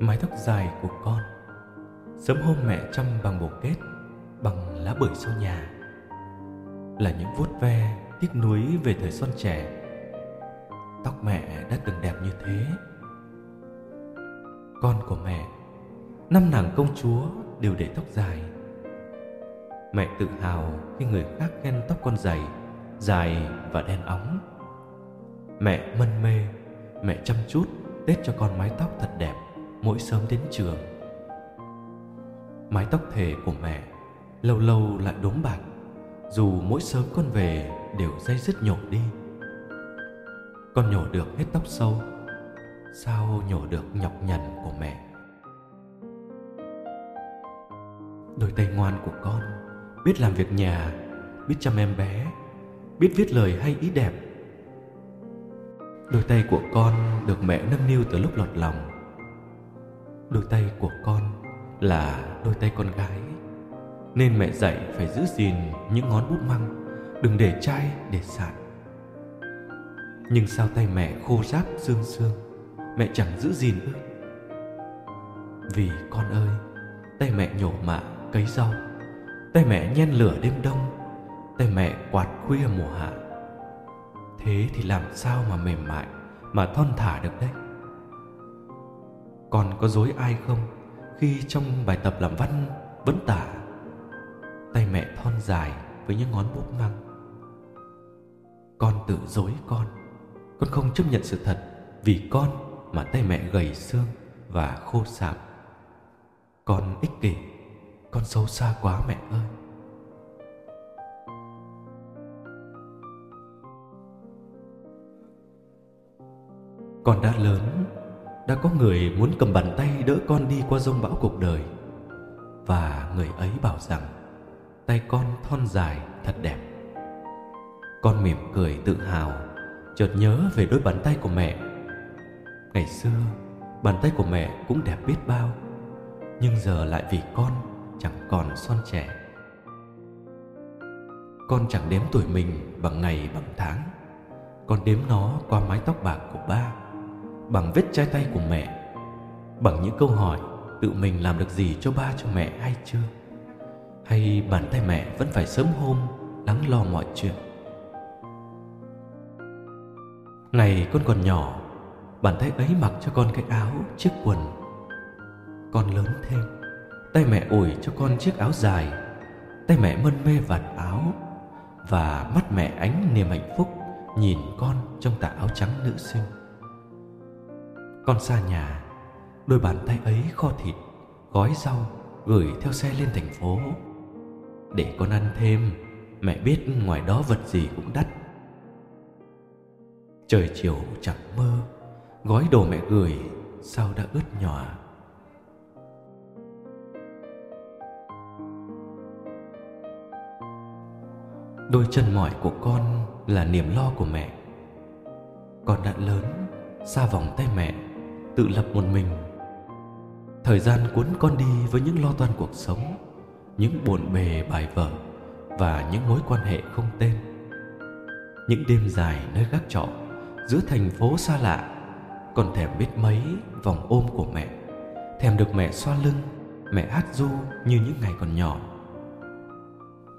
Mái tóc dài của con. Sớm hôm mẹ chăm bằng bồ kết, Bằng lá bưởi sau nhà. Là những vuốt ve, tiếc nuối về thời son trẻ. Tóc mẹ đã từng đẹp như thế. Con của mẹ, Năm nàng công chúa đều để tóc dài. Mẹ tự hào khi người khác khen tóc con dày, Dài và đen óng. Mẹ mân mê, Mẹ chăm chút, Tết cho con mái tóc thật đẹp. Mỗi sớm đến trường. Mái tóc thể của mẹ Lâu lâu lại đốm bạc, Dù mỗi sớm con về Đều dây dứt nhổ đi. Con nhổ được hết tóc sâu, Sao nhổ được nhọc nhằn của mẹ? Đôi tay ngoan của con Biết làm việc nhà, Biết chăm em bé, Biết viết lời hay ý đẹp. Đôi tay của con được mẹ nâng niu từ lúc lọt lòng Đôi tay của con là đôi tay con gái, Nên mẹ dạy phải giữ gìn những ngón bút măng, Đừng để chai để sạn. Nhưng sao tay mẹ khô ráp xương xương, Mẹ chẳng giữ gìn ư? Vì con ơi, Tay mẹ nhổ mạ cấy rau, Tay mẹ nhen lửa đêm đông, Tay mẹ quạt khuya mùa hạ. Thế thì làm sao mà mềm mại Mà thon thả được đấy con có dối ai không? Khi trong bài tập làm văn Vẫn tả, Tay mẹ thon dài với những ngón bút măng Con tự dối con Con không chấp nhận sự thật Vì con mà tay mẹ gầy xương Và khô sạm. Con ích kỷ, Con xấu xa quá mẹ ơi. Con đã lớn đã có người muốn cầm bàn tay đỡ con đi qua rông bão cuộc đời. Và người ấy bảo rằng, Tay con thon dài, thật đẹp. Con mỉm cười tự hào, Chợt nhớ về đôi bàn tay của mẹ. Ngày xưa, Bàn tay của mẹ cũng đẹp biết bao, Nhưng giờ lại vì con Chẳng còn son trẻ. Con chẳng đếm tuổi mình bằng ngày bằng tháng. Con đếm nó qua mái tóc bạc của ba bằng vết chai tay của mẹ, bằng những câu hỏi tự mình làm được gì cho ba cho mẹ hay chưa? Hay bàn tay mẹ vẫn phải sớm hôm lắng lo mọi chuyện? Ngày con còn nhỏ, bàn tay ấy mặc cho con cái áo chiếc quần, con lớn thêm. Tay mẹ ủi cho con chiếc áo dài, tay mẹ mân mê vạt áo, và mắt mẹ ánh niềm hạnh phúc nhìn con trong tà áo trắng nữ sinh con xa nhà, Đôi bàn tay ấy kho thịt, Gói rau, Gửi theo xe lên thành phố. Để con ăn thêm, Mẹ biết ngoài đó vật gì cũng đắt. Trời chiều chẳng mơ, Gói đồ mẹ gửi, Sao đã ướt nhòa. Đôi chân mỏi của con là niềm lo của mẹ. Con đã lớn, xa vòng tay mẹ tự lập một mình. Thời gian cuốn con đi với những lo toan cuộc sống, những buồn bề bài vở và những mối quan hệ không tên. Những đêm dài nơi gác trọ giữa thành phố xa lạ, còn thèm biết mấy vòng ôm của mẹ, thèm được mẹ xoa lưng, mẹ hát du như những ngày còn nhỏ.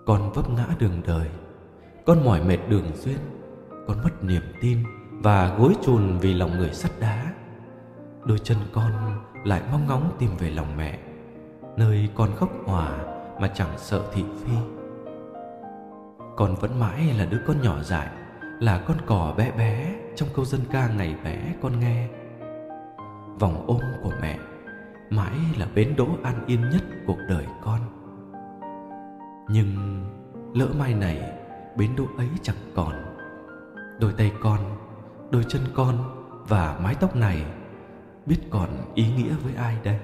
Con vấp ngã đường đời, con mỏi mệt đường duyên, con mất niềm tin và gối chùn vì lòng người sắt đá đôi chân con lại mong ngóng tìm về lòng mẹ, nơi con khóc hòa mà chẳng sợ thị phi. Con vẫn mãi là đứa con nhỏ dại, là con cò bé bé trong câu dân ca ngày bé con nghe. Vòng ôm của mẹ mãi là bến đỗ an yên nhất cuộc đời con. Nhưng lỡ mai này bến đỗ ấy chẳng còn, đôi tay con, đôi chân con và mái tóc này biết còn ý nghĩa với ai đây?